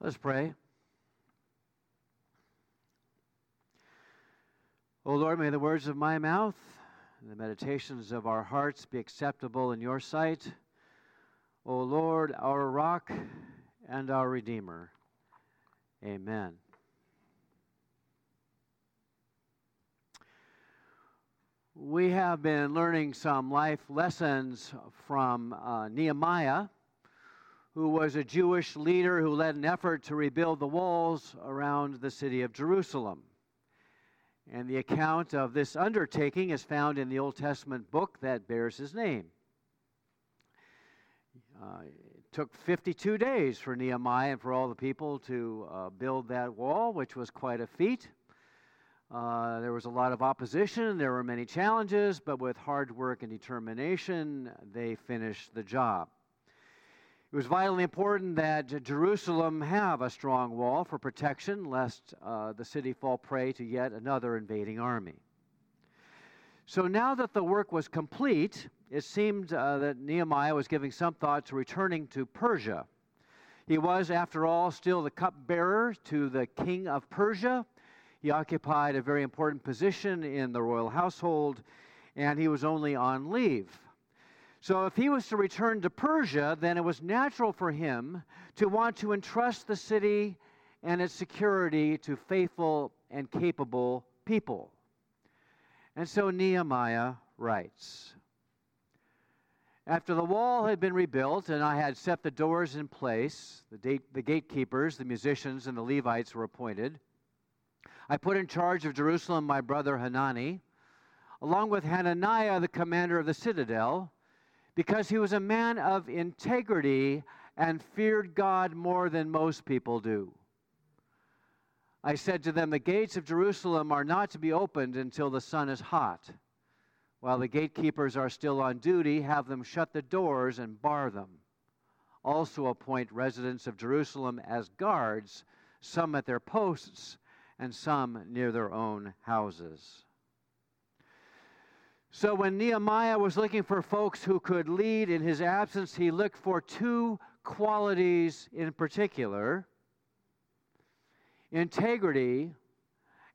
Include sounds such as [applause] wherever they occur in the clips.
Let's pray. O Lord, may the words of my mouth and the meditations of our hearts be acceptable in your sight. O Lord, our rock and our redeemer. Amen. We have been learning some life lessons from uh, Nehemiah who was a Jewish leader who led an effort to rebuild the walls around the city of Jerusalem. And the account of this undertaking is found in the Old Testament book that bears his name. Uh, it took 52 days for Nehemiah and for all the people to uh, build that wall, which was quite a feat. Uh, there was a lot of opposition, there were many challenges, but with hard work and determination, they finished the job. It was vitally important that Jerusalem have a strong wall for protection, lest uh, the city fall prey to yet another invading army. So now that the work was complete, it seemed uh, that Nehemiah was giving some thought to returning to Persia. He was, after all, still the cupbearer to the king of Persia. He occupied a very important position in the royal household, and he was only on leave. So, if he was to return to Persia, then it was natural for him to want to entrust the city and its security to faithful and capable people. And so Nehemiah writes After the wall had been rebuilt and I had set the doors in place, the, date, the gatekeepers, the musicians, and the Levites were appointed, I put in charge of Jerusalem my brother Hanani, along with Hananiah, the commander of the citadel because he was a man of integrity and feared God more than most people do. I said to them, The gates of Jerusalem are not to be opened until the sun is hot. While the gatekeepers are still on duty, have them shut the doors and bar them. Also appoint residents of Jerusalem as guards, some at their posts and some near their own houses. So when Nehemiah was looking for folks who could lead in his absence, he looked for two qualities in particular integrity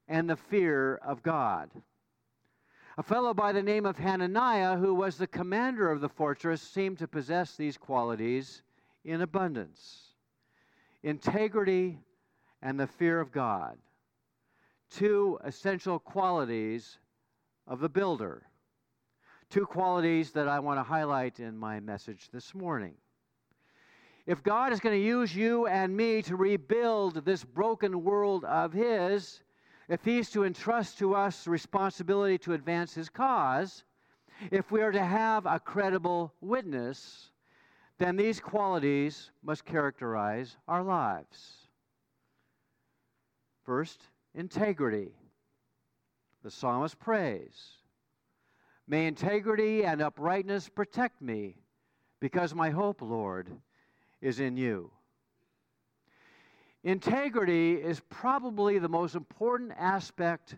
and the fear of God. A fellow by the name of Hananiah, who was the commander of the fortress, seemed to possess these qualities in abundance integrity and the fear of God. Two essential qualities of the builder two qualities that I want to highlight in my message this morning. If God is going to use you and me to rebuild this broken world of His, if He's to entrust to us responsibility to advance His cause, if we are to have a credible witness, then these qualities must characterize our lives. First, integrity. The psalmist prays. May integrity and uprightness protect me, because my hope, Lord, is in you. Integrity is probably the most important aspect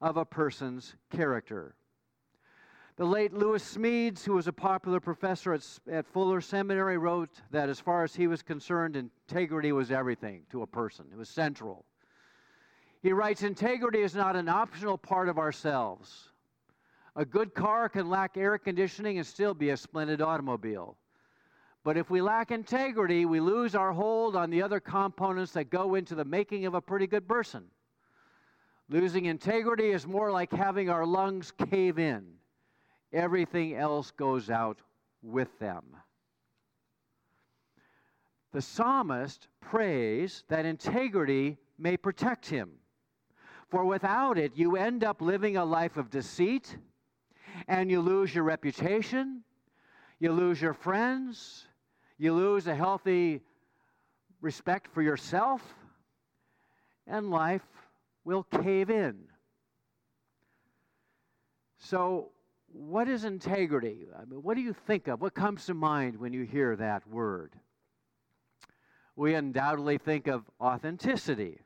of a person's character. The late Lewis Smedes, who was a popular professor at, at Fuller Seminary, wrote that as far as he was concerned, integrity was everything to a person, it was central. He writes Integrity is not an optional part of ourselves. A good car can lack air conditioning and still be a splendid automobile. But if we lack integrity, we lose our hold on the other components that go into the making of a pretty good person. Losing integrity is more like having our lungs cave in, everything else goes out with them. The psalmist prays that integrity may protect him. For without it, you end up living a life of deceit and you lose your reputation, you lose your friends, you lose a healthy respect for yourself, and life will cave in. So, what is integrity? I mean, what do you think of? What comes to mind when you hear that word? We undoubtedly think of authenticity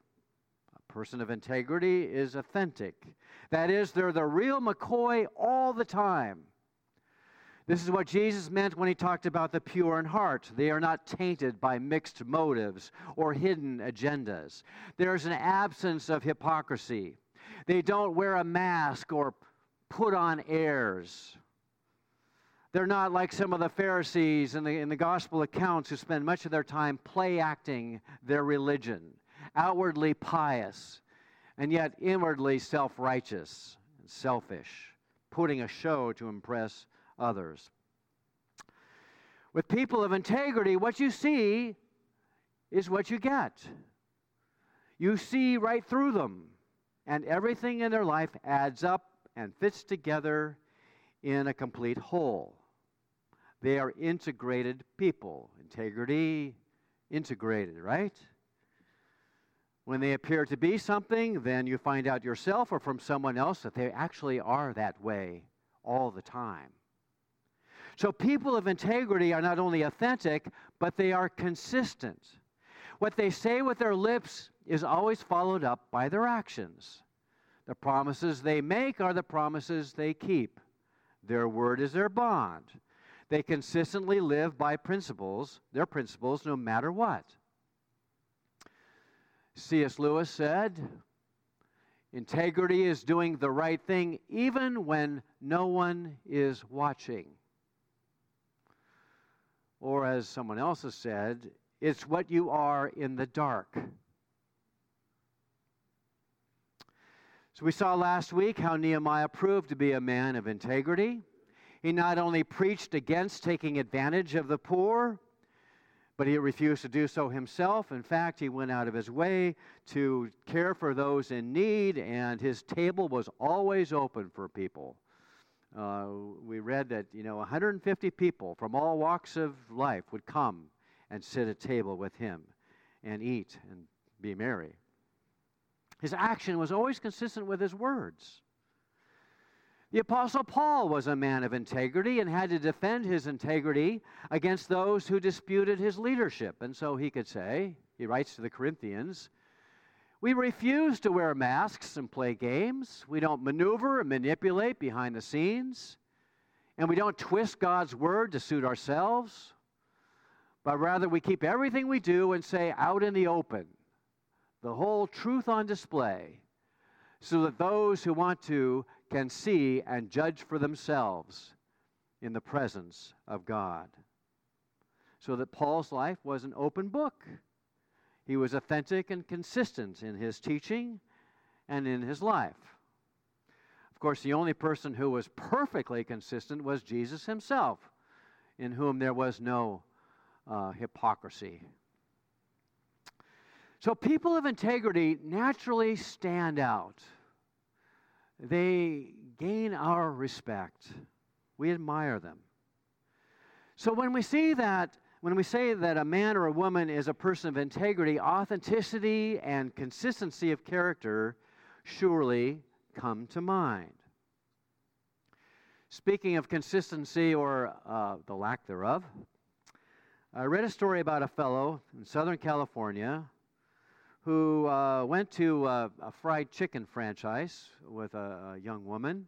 person of integrity is authentic. That is, they're the real McCoy all the time. This is what Jesus meant when he talked about the pure in heart. They are not tainted by mixed motives or hidden agendas. There's an absence of hypocrisy. They don't wear a mask or put on airs. They're not like some of the Pharisees in the, in the gospel accounts who spend much of their time play acting their religion, outwardly pious, and yet inwardly self righteous and selfish, putting a show to impress others. With people of integrity, what you see is what you get. You see right through them, and everything in their life adds up and fits together in a complete whole. They are integrated people. Integrity, integrated, right? When they appear to be something, then you find out yourself or from someone else that they actually are that way all the time. So people of integrity are not only authentic, but they are consistent. What they say with their lips is always followed up by their actions. The promises they make are the promises they keep. Their word is their bond. They consistently live by principles, their principles, no matter what. C.S. Lewis said, Integrity is doing the right thing even when no one is watching. Or, as someone else has said, it's what you are in the dark. So, we saw last week how Nehemiah proved to be a man of integrity. He not only preached against taking advantage of the poor, but he refused to do so himself. In fact, he went out of his way to care for those in need, and his table was always open for people. Uh, we read that you know 150 people from all walks of life would come and sit at table with him and eat and be merry. His action was always consistent with his words. The Apostle Paul was a man of integrity and had to defend his integrity against those who disputed his leadership. And so he could say, he writes to the Corinthians, we refuse to wear masks and play games. We don't maneuver and manipulate behind the scenes. And we don't twist God's word to suit ourselves. But rather, we keep everything we do and say out in the open, the whole truth on display, so that those who want to can see and judge for themselves in the presence of God. So that Paul's life was an open book. He was authentic and consistent in his teaching and in his life. Of course, the only person who was perfectly consistent was Jesus himself, in whom there was no uh, hypocrisy. So, people of integrity naturally stand out. They gain our respect. We admire them. So, when we see that when we say that a man or a woman is a person of integrity, authenticity and consistency of character surely come to mind. Speaking of consistency or uh, the lack thereof, I read a story about a fellow in Southern California who uh, went to a, a, fried chicken franchise with a, a young woman,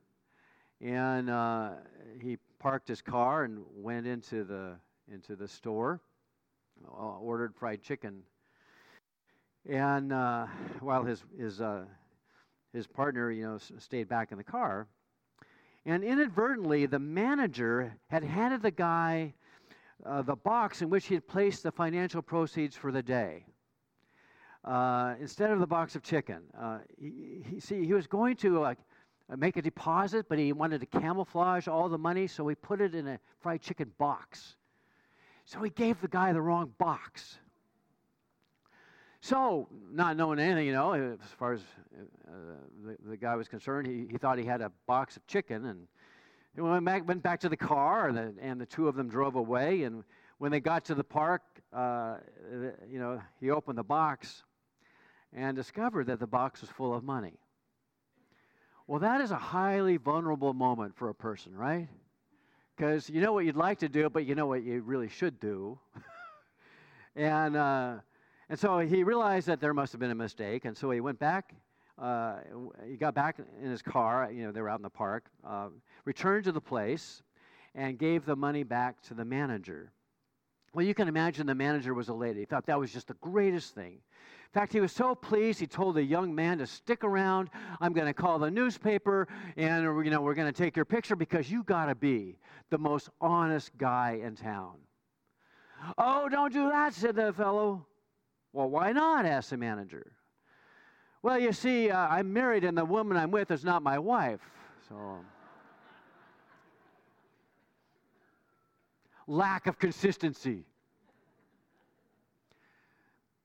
and uh, he parked his car and went into the into the store, uh, ordered fried chicken, and uh, while his his uh, his partner, you know, stayed back in the car, and inadvertently the manager had handed the guy uh, the box in which he had placed the financial proceeds for the day. Uh, instead of the box of chicken, uh, he, he, see, he was going to uh, make a deposit, but he wanted to camouflage all the money, so he put it in a fried chicken box. So he gave the guy the wrong box. So, not knowing anything, you know, as far as uh, the, the guy was concerned, he, he thought he had a box of chicken, and he went back, went back to the car, and the, and the two of them drove away. And when they got to the park, uh, you know, he opened the box and discovered that the box was full of money. Well, that is a highly vulnerable moment for a person, right? because you know what you'd like to do, but you know what you really should do. [laughs] and, uh, and so he realized that there must have been a mistake, and so he went back. Uh, he got back in his car, you know, they were out in the park, uh, returned to the place, and gave the money back to the manager. Well, you can imagine the manager was elated. He thought that was just the greatest thing. In fact, he was so pleased, he told the young man to stick around. I'm going to call the newspaper, and you know, we're going to take your picture because you got to be the most honest guy in town. Oh, don't do that, said the fellow. Well, why not? asked the manager. Well, you see, uh, I'm married, and the woman I'm with is not my wife. So. [laughs] lack of consistency.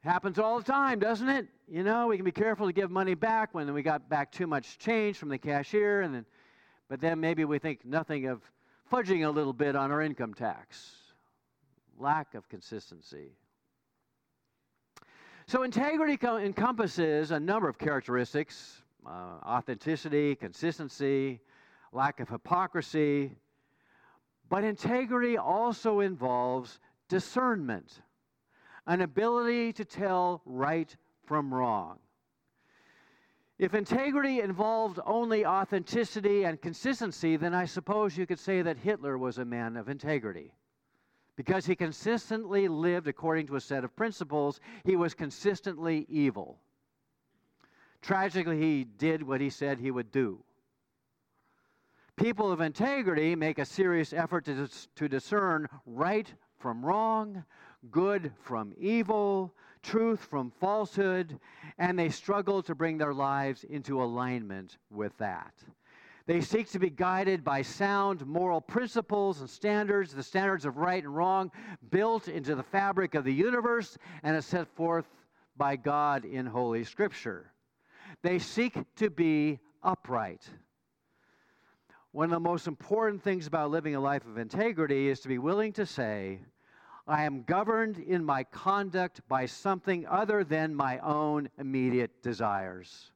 Happens all the time, doesn't it? You know, we can be careful to give money back when we got back too much change from the cashier, and then, but then maybe we think nothing of fudging a little bit on our income tax. Lack of consistency. So, integrity co- encompasses a number of characteristics uh, authenticity, consistency, lack of hypocrisy, but integrity also involves discernment, an ability to tell right from wrong. If integrity involved only authenticity and consistency, then I suppose you could say that Hitler was a man of integrity. Because he consistently lived according to a set of principles, he was consistently evil. Tragically, he did what he said he would do. People of integrity make a serious effort to, to discern right from wrong, good from evil, truth from falsehood, and they struggle to bring their lives into alignment with that. They seek to be guided by sound moral principles and standards, the standards of right and wrong, built into the fabric of the universe and as set forth by God in Holy Scripture. They seek to be upright. One of the most important things about living a life of integrity is to be willing to say, I am governed in my conduct by something other than my own immediate desires.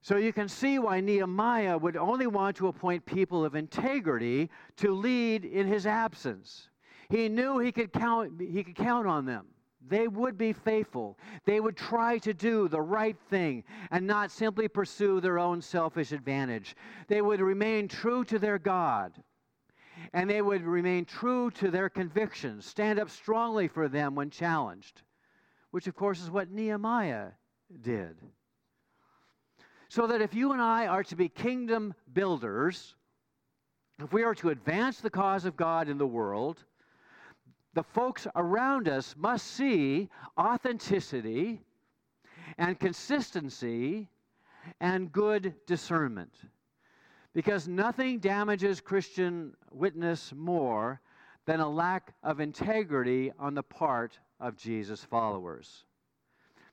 So you can see why Nehemiah would only want to appoint people of integrity to lead in his absence. He knew he could count, he could count on them. They would be faithful. They would try to do the right thing and not simply pursue their own selfish advantage. They would remain true to their God. And they would remain true to their convictions, stand up strongly for them when challenged, which, of course, is what Nehemiah did. So that if you and I are to be kingdom builders, if we are to advance the cause of God in the world, the folks around us must see authenticity and consistency and good discernment. Because nothing damages Christian witness more than a lack of integrity on the part of Jesus' followers.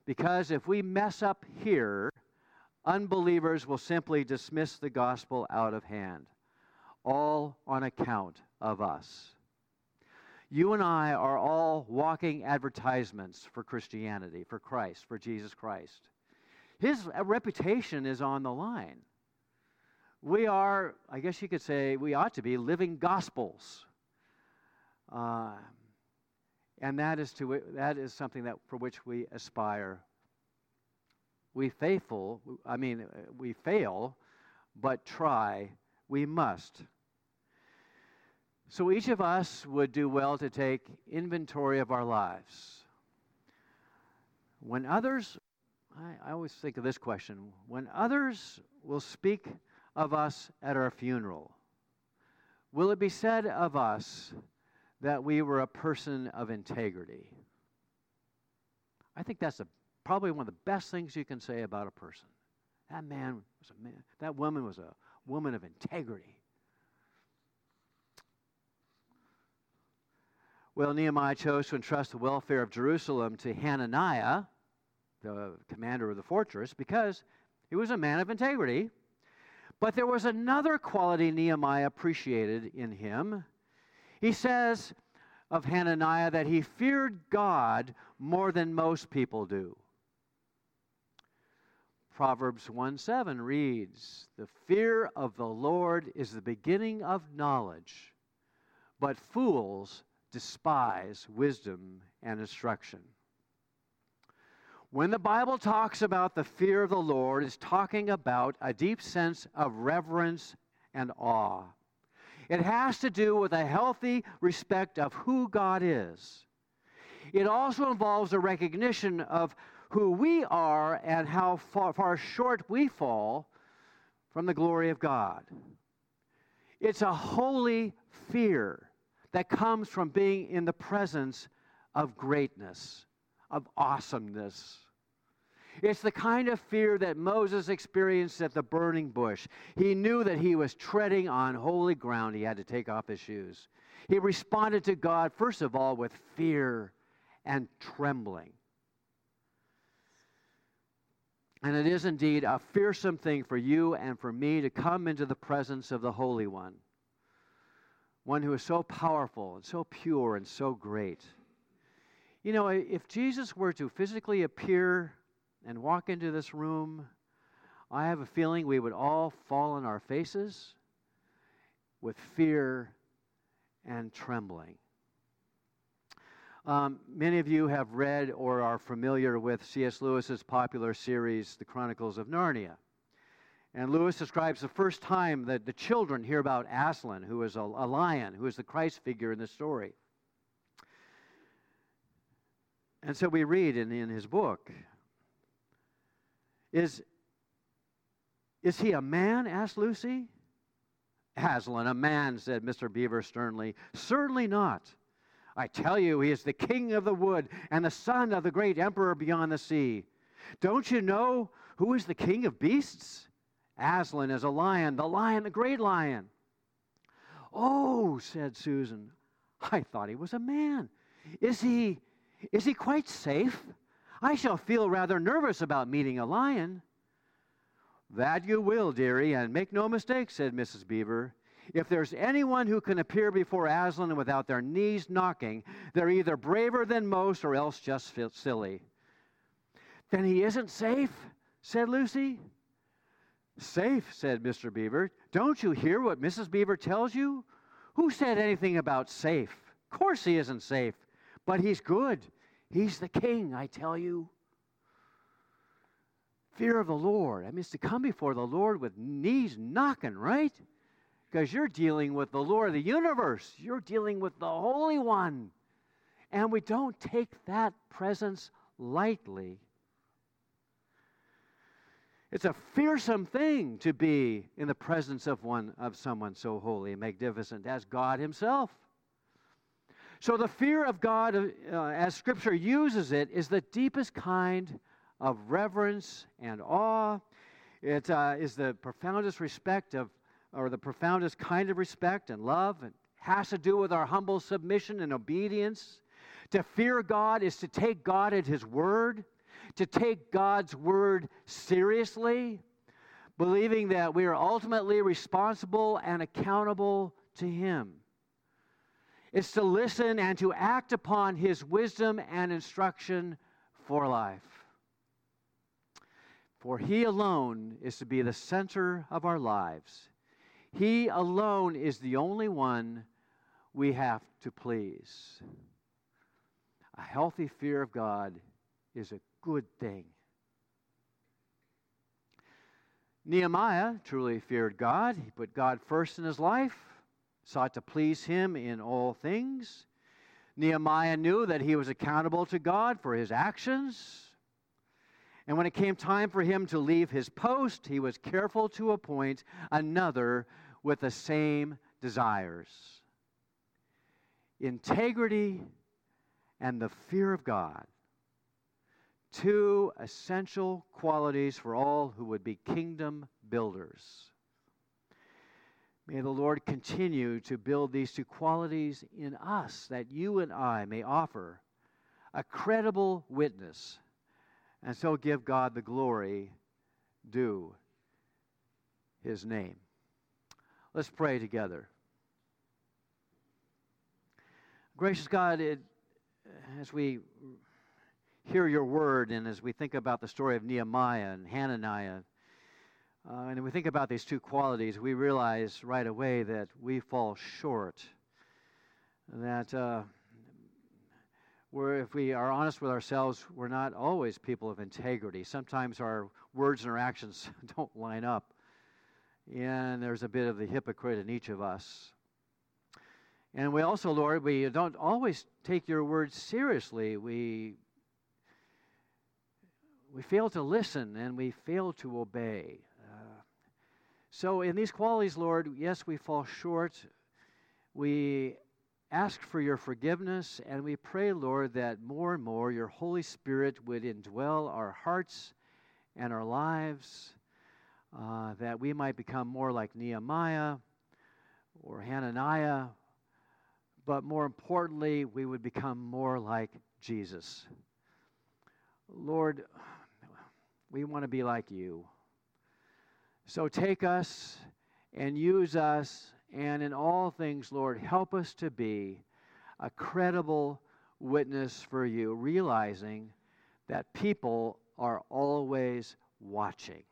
Because if we mess up here, unbelievers will simply dismiss the gospel out of hand, all on account of us. You and I are all walking advertisements for Christianity, for Christ, for Jesus Christ. His reputation is on the line. We are, I guess you could say, we ought to be living gospels. Uh, and that is, to, that is something that, for which we aspire. We faithful, I mean, we fail, but try, we must. So each of us would do well to take inventory of our lives. When others, I, I, always think of this question when others will speak of us at our funeral, will it be said of us that we were a person of integrity? I think that's a, probably one of the best things you can say about a person. That man was a man, that woman was a woman of integrity. Well, Nehemiah chose to entrust the welfare of Jerusalem to Hananiah, the commander of the fortress, because he was a man of integrity. But there was another quality Nehemiah appreciated in him. He says of Hananiah that he feared God more than most people do. Proverbs 1 7 reads, The fear of the Lord is the beginning of knowledge, but fools despise wisdom and instruction. When the Bible talks about the fear of the Lord, it's talking about a deep sense of reverence and awe. It has to do with a healthy respect of who God is. It also involves a recognition of who we are and how far, far short we fall from the glory of God. It's a holy fear that comes from being in the presence of greatness, of awesomeness. It's the kind of fear that Moses experienced at the burning bush. He knew that he was treading on holy ground. He had to take off his shoes. He responded to God, first of all, with fear and trembling. And it is indeed a fearsome thing for you and for me to come into the presence of the Holy One, one who is so powerful and so pure and so great. You know, if Jesus were to physically appear and walk into this room, I have a feeling we would all fall on our faces with fear and trembling. Um, many of you have read or are familiar with C.S. Lewis's popular series, The Chronicles of Narnia. And Lewis describes the first time that the children hear about Aslan, who is a, a lion, who is the Christ figure in the story. And so we read in, in his book Is, is he a man? asked Lucy. Aslan, a man, said Mr. Beaver sternly. Certainly not. I tell you, he is the king of the wood and the son of the great emperor beyond the sea. Don't you know who is the king of beasts? Aslan is a lion, the lion, the great lion. Oh, said Susan, I thought he was a man. Is he is he quite safe? I shall feel rather nervous about meeting a lion. That you will, dearie, and make no mistake, said Mrs. Beaver. If there's anyone who can appear before Aslan without their knees knocking, they're either braver than most or else just silly. Then he isn't safe, said Lucy. Safe, said Mr. Beaver. Don't you hear what Mrs. Beaver tells you? Who said anything about safe? Of course he isn't safe, but he's good. He's the king, I tell you. Fear of the Lord. I mean, to come before the Lord with knees knocking, right? because you're dealing with the Lord of the universe. You're dealing with the Holy One. And we don't take that presence lightly. It's a fearsome thing to be in the presence of one of someone so holy and magnificent as God himself. So the fear of God uh, as scripture uses it is the deepest kind of reverence and awe. It uh, is the profoundest respect of or the profoundest kind of respect and love. It has to do with our humble submission and obedience. To fear God is to take God at His word, to take God's word seriously, believing that we are ultimately responsible and accountable to Him. It's to listen and to act upon His wisdom and instruction for life. For He alone is to be the center of our lives. He alone is the only one we have to please. A healthy fear of God is a good thing. Nehemiah truly feared God. He put God first in his life, sought to please him in all things. Nehemiah knew that he was accountable to God for his actions. And when it came time for him to leave his post, he was careful to appoint another with the same desires. Integrity and the fear of God. Two essential qualities for all who would be kingdom builders. May the Lord continue to build these two qualities in us that you and I may offer a credible witness and so give God the glory due his name. Let's pray together. Gracious God, it, as we hear your word and as we think about the story of Nehemiah and Hananiah, uh, and we think about these two qualities, we realize right away that we fall short. That uh, we're, if we are honest with ourselves, we're not always people of integrity. Sometimes our words and our actions [laughs] don't line up. and there's a bit of the hypocrite in each of us. And we also, Lord, we don't always take your words seriously. We we fail to listen and we fail to obey. So, in these qualities, Lord, yes, we fall short. We ask for your forgiveness, and we pray, Lord, that more and more your Holy Spirit would indwell our hearts and our lives, uh, that we might become more like Nehemiah or Hananiah, but more importantly, we would become more like Jesus. Lord, we want to be like you. So take us and use us, and in all things, Lord, help us to be a credible witness for you, realizing that people are always watching.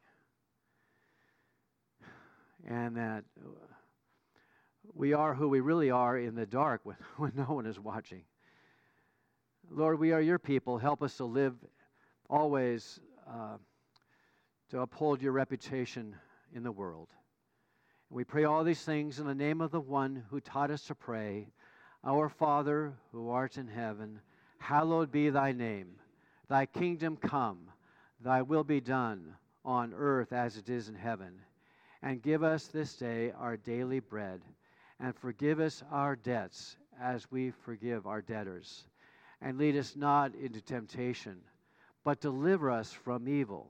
And that we are who we really are in the dark when, [laughs] when no one is watching. Lord, we are your people. Help us to live always uh, to uphold your reputation in the world. And we pray all these things in the name of the one who taught us to pray Our Father, who art in heaven, hallowed be thy name. Thy kingdom come, thy will be done on earth as it is in heaven. And give us this day our daily bread, and forgive us our debts as we forgive our debtors. And lead us not into temptation, but deliver us from evil.